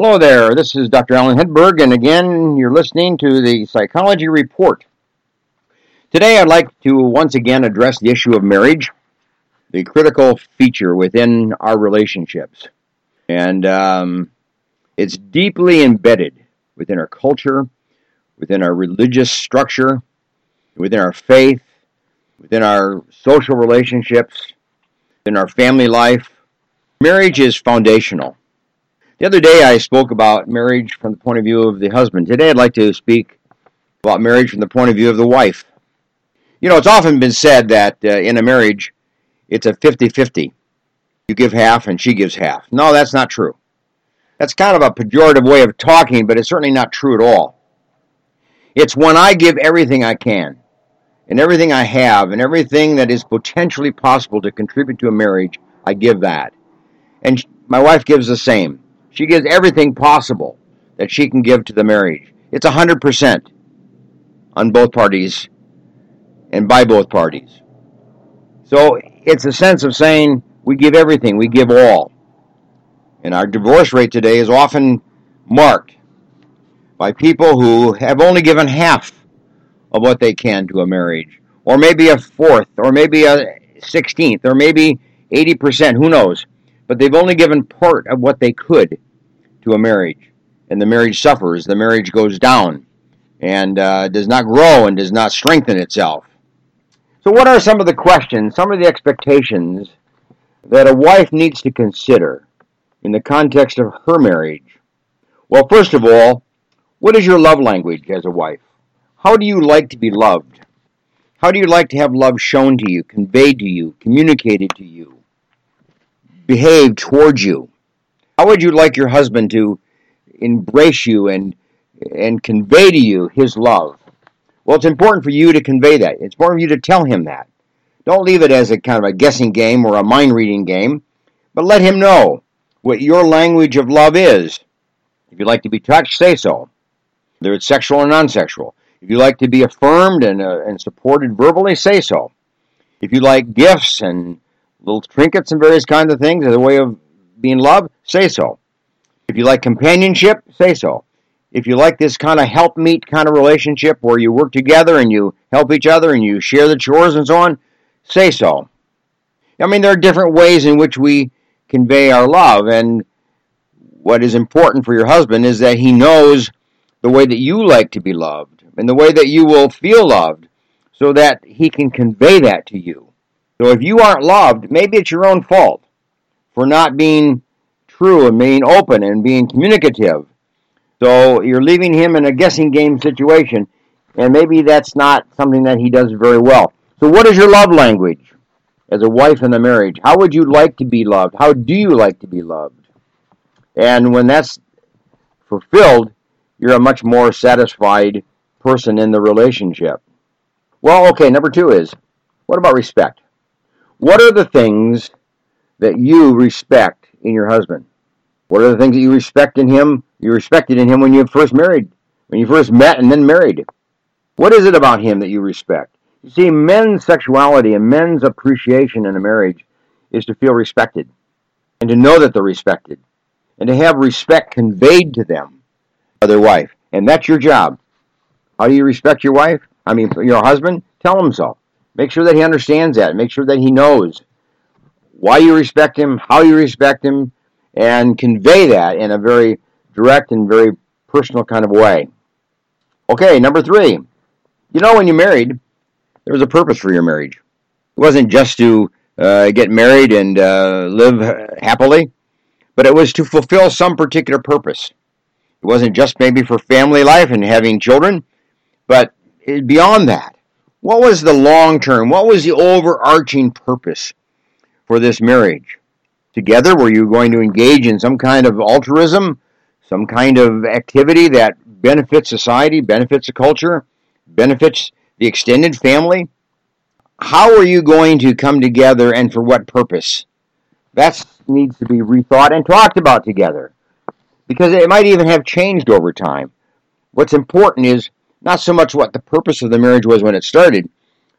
Hello there, this is Dr. Alan Hedberg, and again, you're listening to the Psychology Report. Today, I'd like to once again address the issue of marriage, the critical feature within our relationships. And um, it's deeply embedded within our culture, within our religious structure, within our faith, within our social relationships, in our family life. Marriage is foundational. The other day I spoke about marriage from the point of view of the husband. Today I'd like to speak about marriage from the point of view of the wife. You know, it's often been said that uh, in a marriage, it's a 50 50. You give half and she gives half. No, that's not true. That's kind of a pejorative way of talking, but it's certainly not true at all. It's when I give everything I can, and everything I have, and everything that is potentially possible to contribute to a marriage, I give that. And my wife gives the same. She gives everything possible that she can give to the marriage. It's 100% on both parties and by both parties. So it's a sense of saying we give everything, we give all. And our divorce rate today is often marked by people who have only given half of what they can to a marriage, or maybe a fourth, or maybe a sixteenth, or maybe 80%, who knows but they've only given part of what they could to a marriage. And the marriage suffers, the marriage goes down, and uh, does not grow and does not strengthen itself. So, what are some of the questions, some of the expectations that a wife needs to consider in the context of her marriage? Well, first of all, what is your love language as a wife? How do you like to be loved? How do you like to have love shown to you, conveyed to you, communicated to you? behave towards you? How would you like your husband to embrace you and and convey to you his love? Well, it's important for you to convey that. It's important for you to tell him that. Don't leave it as a kind of a guessing game or a mind reading game, but let him know what your language of love is. If you'd like to be touched, say so, whether it's sexual or non sexual. If you like to be affirmed and, uh, and supported verbally, say so. If you like gifts and little trinkets and various kinds of things as a way of being loved, say so. If you like companionship, say so. If you like this kind of help meet kind of relationship where you work together and you help each other and you share the chores and so on, say so. I mean, there are different ways in which we convey our love, and what is important for your husband is that he knows the way that you like to be loved and the way that you will feel loved so that he can convey that to you. So if you aren't loved, maybe it's your own fault for not being true and being open and being communicative. So you're leaving him in a guessing game situation, and maybe that's not something that he does very well. So, what is your love language as a wife in a marriage? How would you like to be loved? How do you like to be loved? And when that's fulfilled, you're a much more satisfied person in the relationship. Well, okay, number two is what about respect? What are the things that you respect in your husband? What are the things that you respect in him? You respected in him when you first married, when you first met and then married. What is it about him that you respect? You see, men's sexuality and men's appreciation in a marriage is to feel respected and to know that they're respected and to have respect conveyed to them by their wife. And that's your job. How do you respect your wife? I mean, your husband? Tell him so. Make sure that he understands that. Make sure that he knows why you respect him, how you respect him, and convey that in a very direct and very personal kind of way. Okay, number three. You know, when you married, there was a purpose for your marriage. It wasn't just to uh, get married and uh, live happily, but it was to fulfill some particular purpose. It wasn't just maybe for family life and having children, but beyond that. What was the long term? What was the overarching purpose for this marriage? Together, were you going to engage in some kind of altruism, some kind of activity that benefits society, benefits the culture, benefits the extended family? How are you going to come together and for what purpose? That needs to be rethought and talked about together because it might even have changed over time. What's important is not so much what the purpose of the marriage was when it started,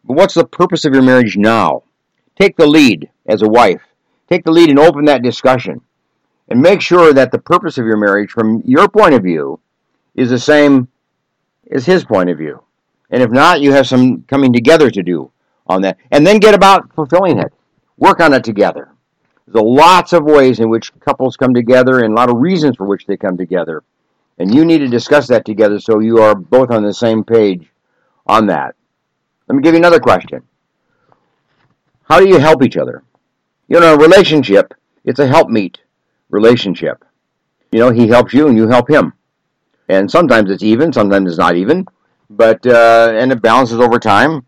but what's the purpose of your marriage now? Take the lead as a wife. Take the lead and open that discussion. and make sure that the purpose of your marriage, from your point of view, is the same as his point of view. And if not, you have some coming together to do on that. And then get about fulfilling it. Work on it together. There's lots of ways in which couples come together and a lot of reasons for which they come together. And you need to discuss that together so you are both on the same page on that. Let me give you another question. How do you help each other? You know, a relationship, it's a help-meet relationship. You know, he helps you and you help him. And sometimes it's even, sometimes it's not even, but uh, and it balances over time.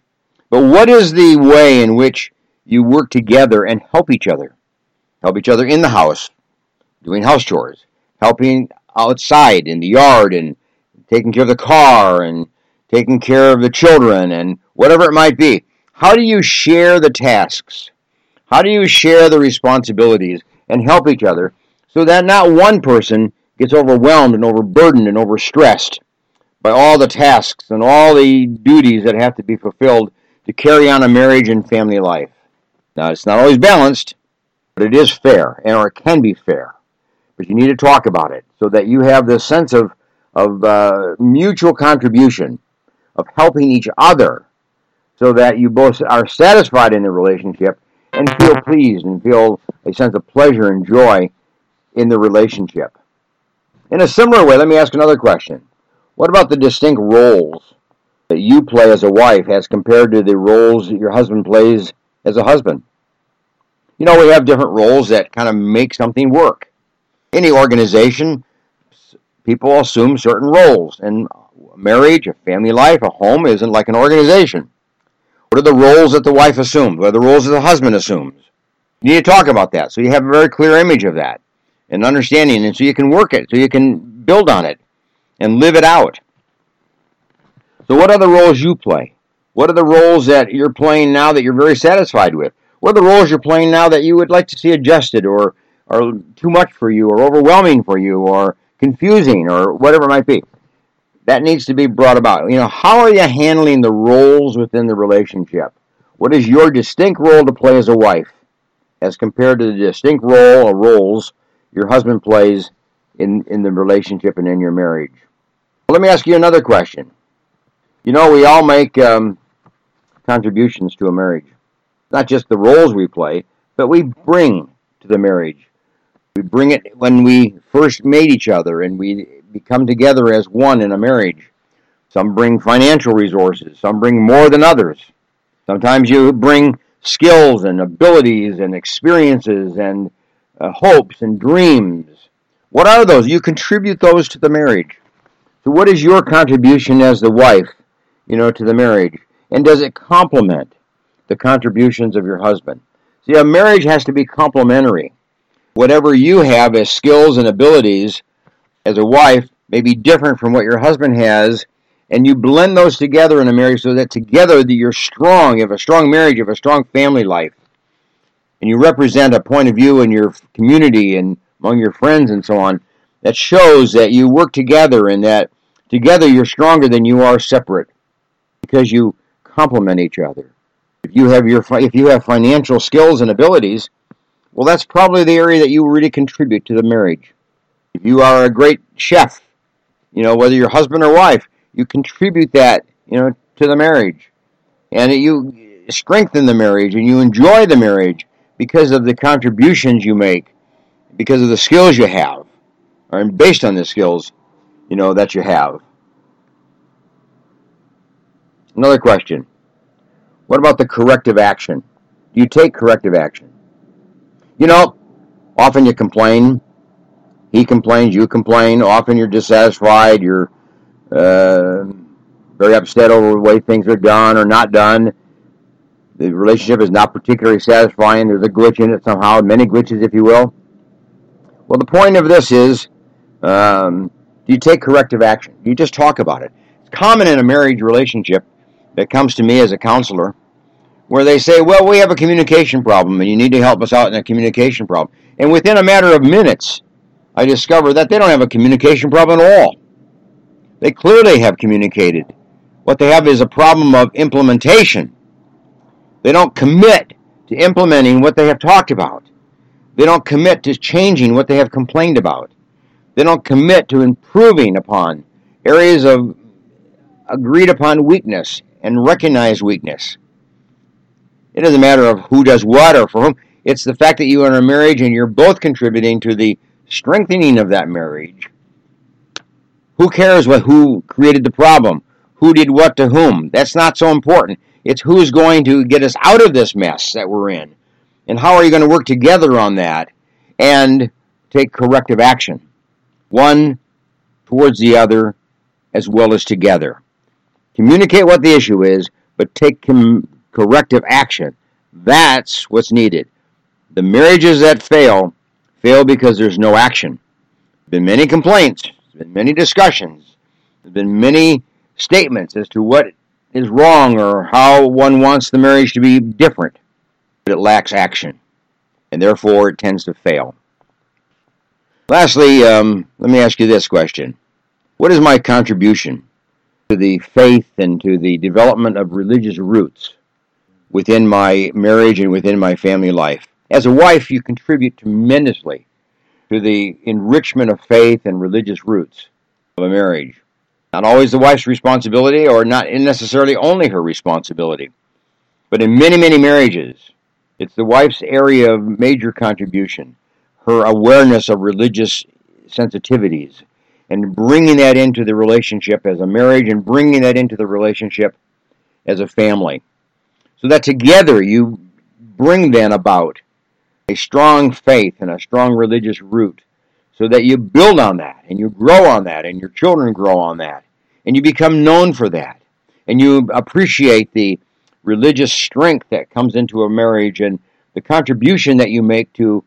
But what is the way in which you work together and help each other? Help each other in the house, doing house chores, helping outside in the yard and taking care of the car and taking care of the children and whatever it might be. How do you share the tasks? How do you share the responsibilities and help each other so that not one person gets overwhelmed and overburdened and overstressed by all the tasks and all the duties that have to be fulfilled to carry on a marriage and family life? Now, it's not always balanced, but it is fair, and or it can be fair. But you need to talk about it so that you have this sense of, of uh, mutual contribution, of helping each other, so that you both are satisfied in the relationship and feel pleased and feel a sense of pleasure and joy in the relationship. In a similar way, let me ask another question. What about the distinct roles that you play as a wife as compared to the roles that your husband plays as a husband? You know, we have different roles that kind of make something work. Any organization, people assume certain roles. And marriage, a family life, a home isn't like an organization. What are the roles that the wife assumes? What are the roles that the husband assumes? You need to talk about that so you have a very clear image of that and understanding, and so you can work it, so you can build on it and live it out. So, what are the roles you play? What are the roles that you're playing now that you're very satisfied with? What are the roles you're playing now that you would like to see adjusted or are too much for you or overwhelming for you or confusing or whatever it might be? That needs to be brought about. You know, how are you handling the roles within the relationship? What is your distinct role to play as a wife as compared to the distinct role or roles your husband plays in, in the relationship and in your marriage. Well, let me ask you another question. You know, we all make um, contributions to a marriage. Not just the roles we play, but we bring to the marriage. We bring it when we first made each other and we become together as one in a marriage. Some bring financial resources, some bring more than others. Sometimes you bring skills and abilities and experiences and uh, hopes and dreams. What are those? You contribute those to the marriage. So, what is your contribution as the wife, you know, to the marriage? And does it complement the contributions of your husband? See, a marriage has to be complementary. Whatever you have as skills and abilities as a wife may be different from what your husband has, and you blend those together in a marriage so that together that you're strong. You have a strong marriage, you have a strong family life and you represent a point of view in your community and among your friends and so on, that shows that you work together and that together you're stronger than you are separate because you complement each other. If you have your if you have financial skills and abilities, well that's probably the area that you really contribute to the marriage. If you are a great chef, you know, whether you're husband or wife, you contribute that, you know, to the marriage. And you strengthen the marriage and you enjoy the marriage because of the contributions you make, because of the skills you have, or based on the skills, you know, that you have. Another question. What about the corrective action? Do you take corrective action? You know, often you complain. He complains, you complain. Often you're dissatisfied. You're uh, very upset over the way things are done or not done the relationship is not particularly satisfying. There's a glitch in it somehow, many glitches, if you will. Well, the point of this is um, do you take corrective action? You just talk about it? It's common in a marriage relationship that comes to me as a counselor where they say, well, we have a communication problem and you need to help us out in a communication problem. And within a matter of minutes, I discover that they don't have a communication problem at all. They clearly have communicated. What they have is a problem of implementation they don't commit to implementing what they have talked about. They don't commit to changing what they have complained about. They don't commit to improving upon areas of agreed upon weakness and recognized weakness. It doesn't matter of who does what or for whom. It's the fact that you are in a marriage and you're both contributing to the strengthening of that marriage. Who cares what who created the problem? Who did what to whom? That's not so important. It's who's going to get us out of this mess that we're in. And how are you going to work together on that and take corrective action? One towards the other as well as together. Communicate what the issue is, but take com- corrective action. That's what's needed. The marriages that fail fail because there's no action. There have been many complaints, been many discussions, there's been many statements as to what is wrong or how one wants the marriage to be different, but it lacks action, and therefore it tends to fail. Lastly, um, let me ask you this question What is my contribution to the faith and to the development of religious roots within my marriage and within my family life? As a wife, you contribute tremendously to the enrichment of faith and religious roots of a marriage. Not always the wife's responsibility, or not necessarily only her responsibility, but in many, many marriages, it's the wife's area of major contribution, her awareness of religious sensitivities, and bringing that into the relationship as a marriage and bringing that into the relationship as a family. So that together you bring then about a strong faith and a strong religious root so that you build on that and you grow on that and your children grow on that and you become known for that and you appreciate the religious strength that comes into a marriage and the contribution that you make to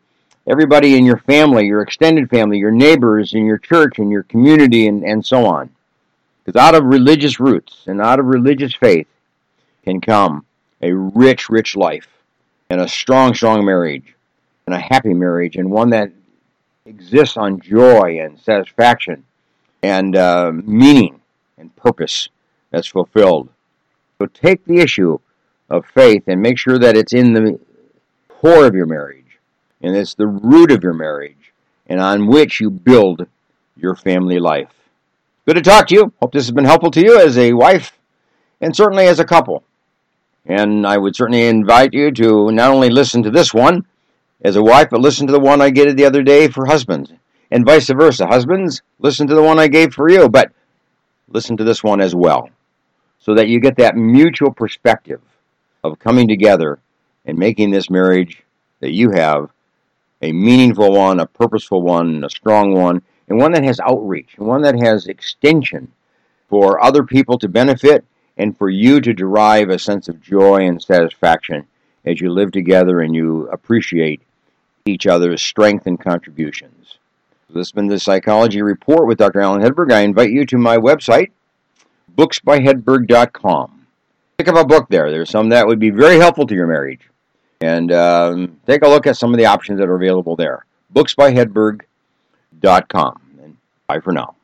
everybody in your family, your extended family, your neighbors, in your church, and your community, and, and so on. Because out of religious roots and out of religious faith can come a rich, rich life and a strong, strong marriage and a happy marriage and one that exists on joy and satisfaction and uh, meaning and purpose that's fulfilled. So take the issue of faith and make sure that it's in the core of your marriage and it's the root of your marriage and on which you build your family life. Good to talk to you. Hope this has been helpful to you as a wife and certainly as a couple. And I would certainly invite you to not only listen to this one as a wife, but listen to the one I gave the other day for husbands, and vice versa. Husbands, listen to the one I gave for you, but listen to this one as well, so that you get that mutual perspective of coming together and making this marriage that you have a meaningful one, a purposeful one, a strong one, and one that has outreach, and one that has extension for other people to benefit and for you to derive a sense of joy and satisfaction as you live together and you appreciate each other's strength and contributions. This has been the Psychology Report with Dr. Alan Hedberg. I invite you to my website, booksbyhedberg.com. Pick up a book there. There's some that would be very helpful to your marriage. And um, take a look at some of the options that are available there. Booksbyhedberg.com. And bye for now.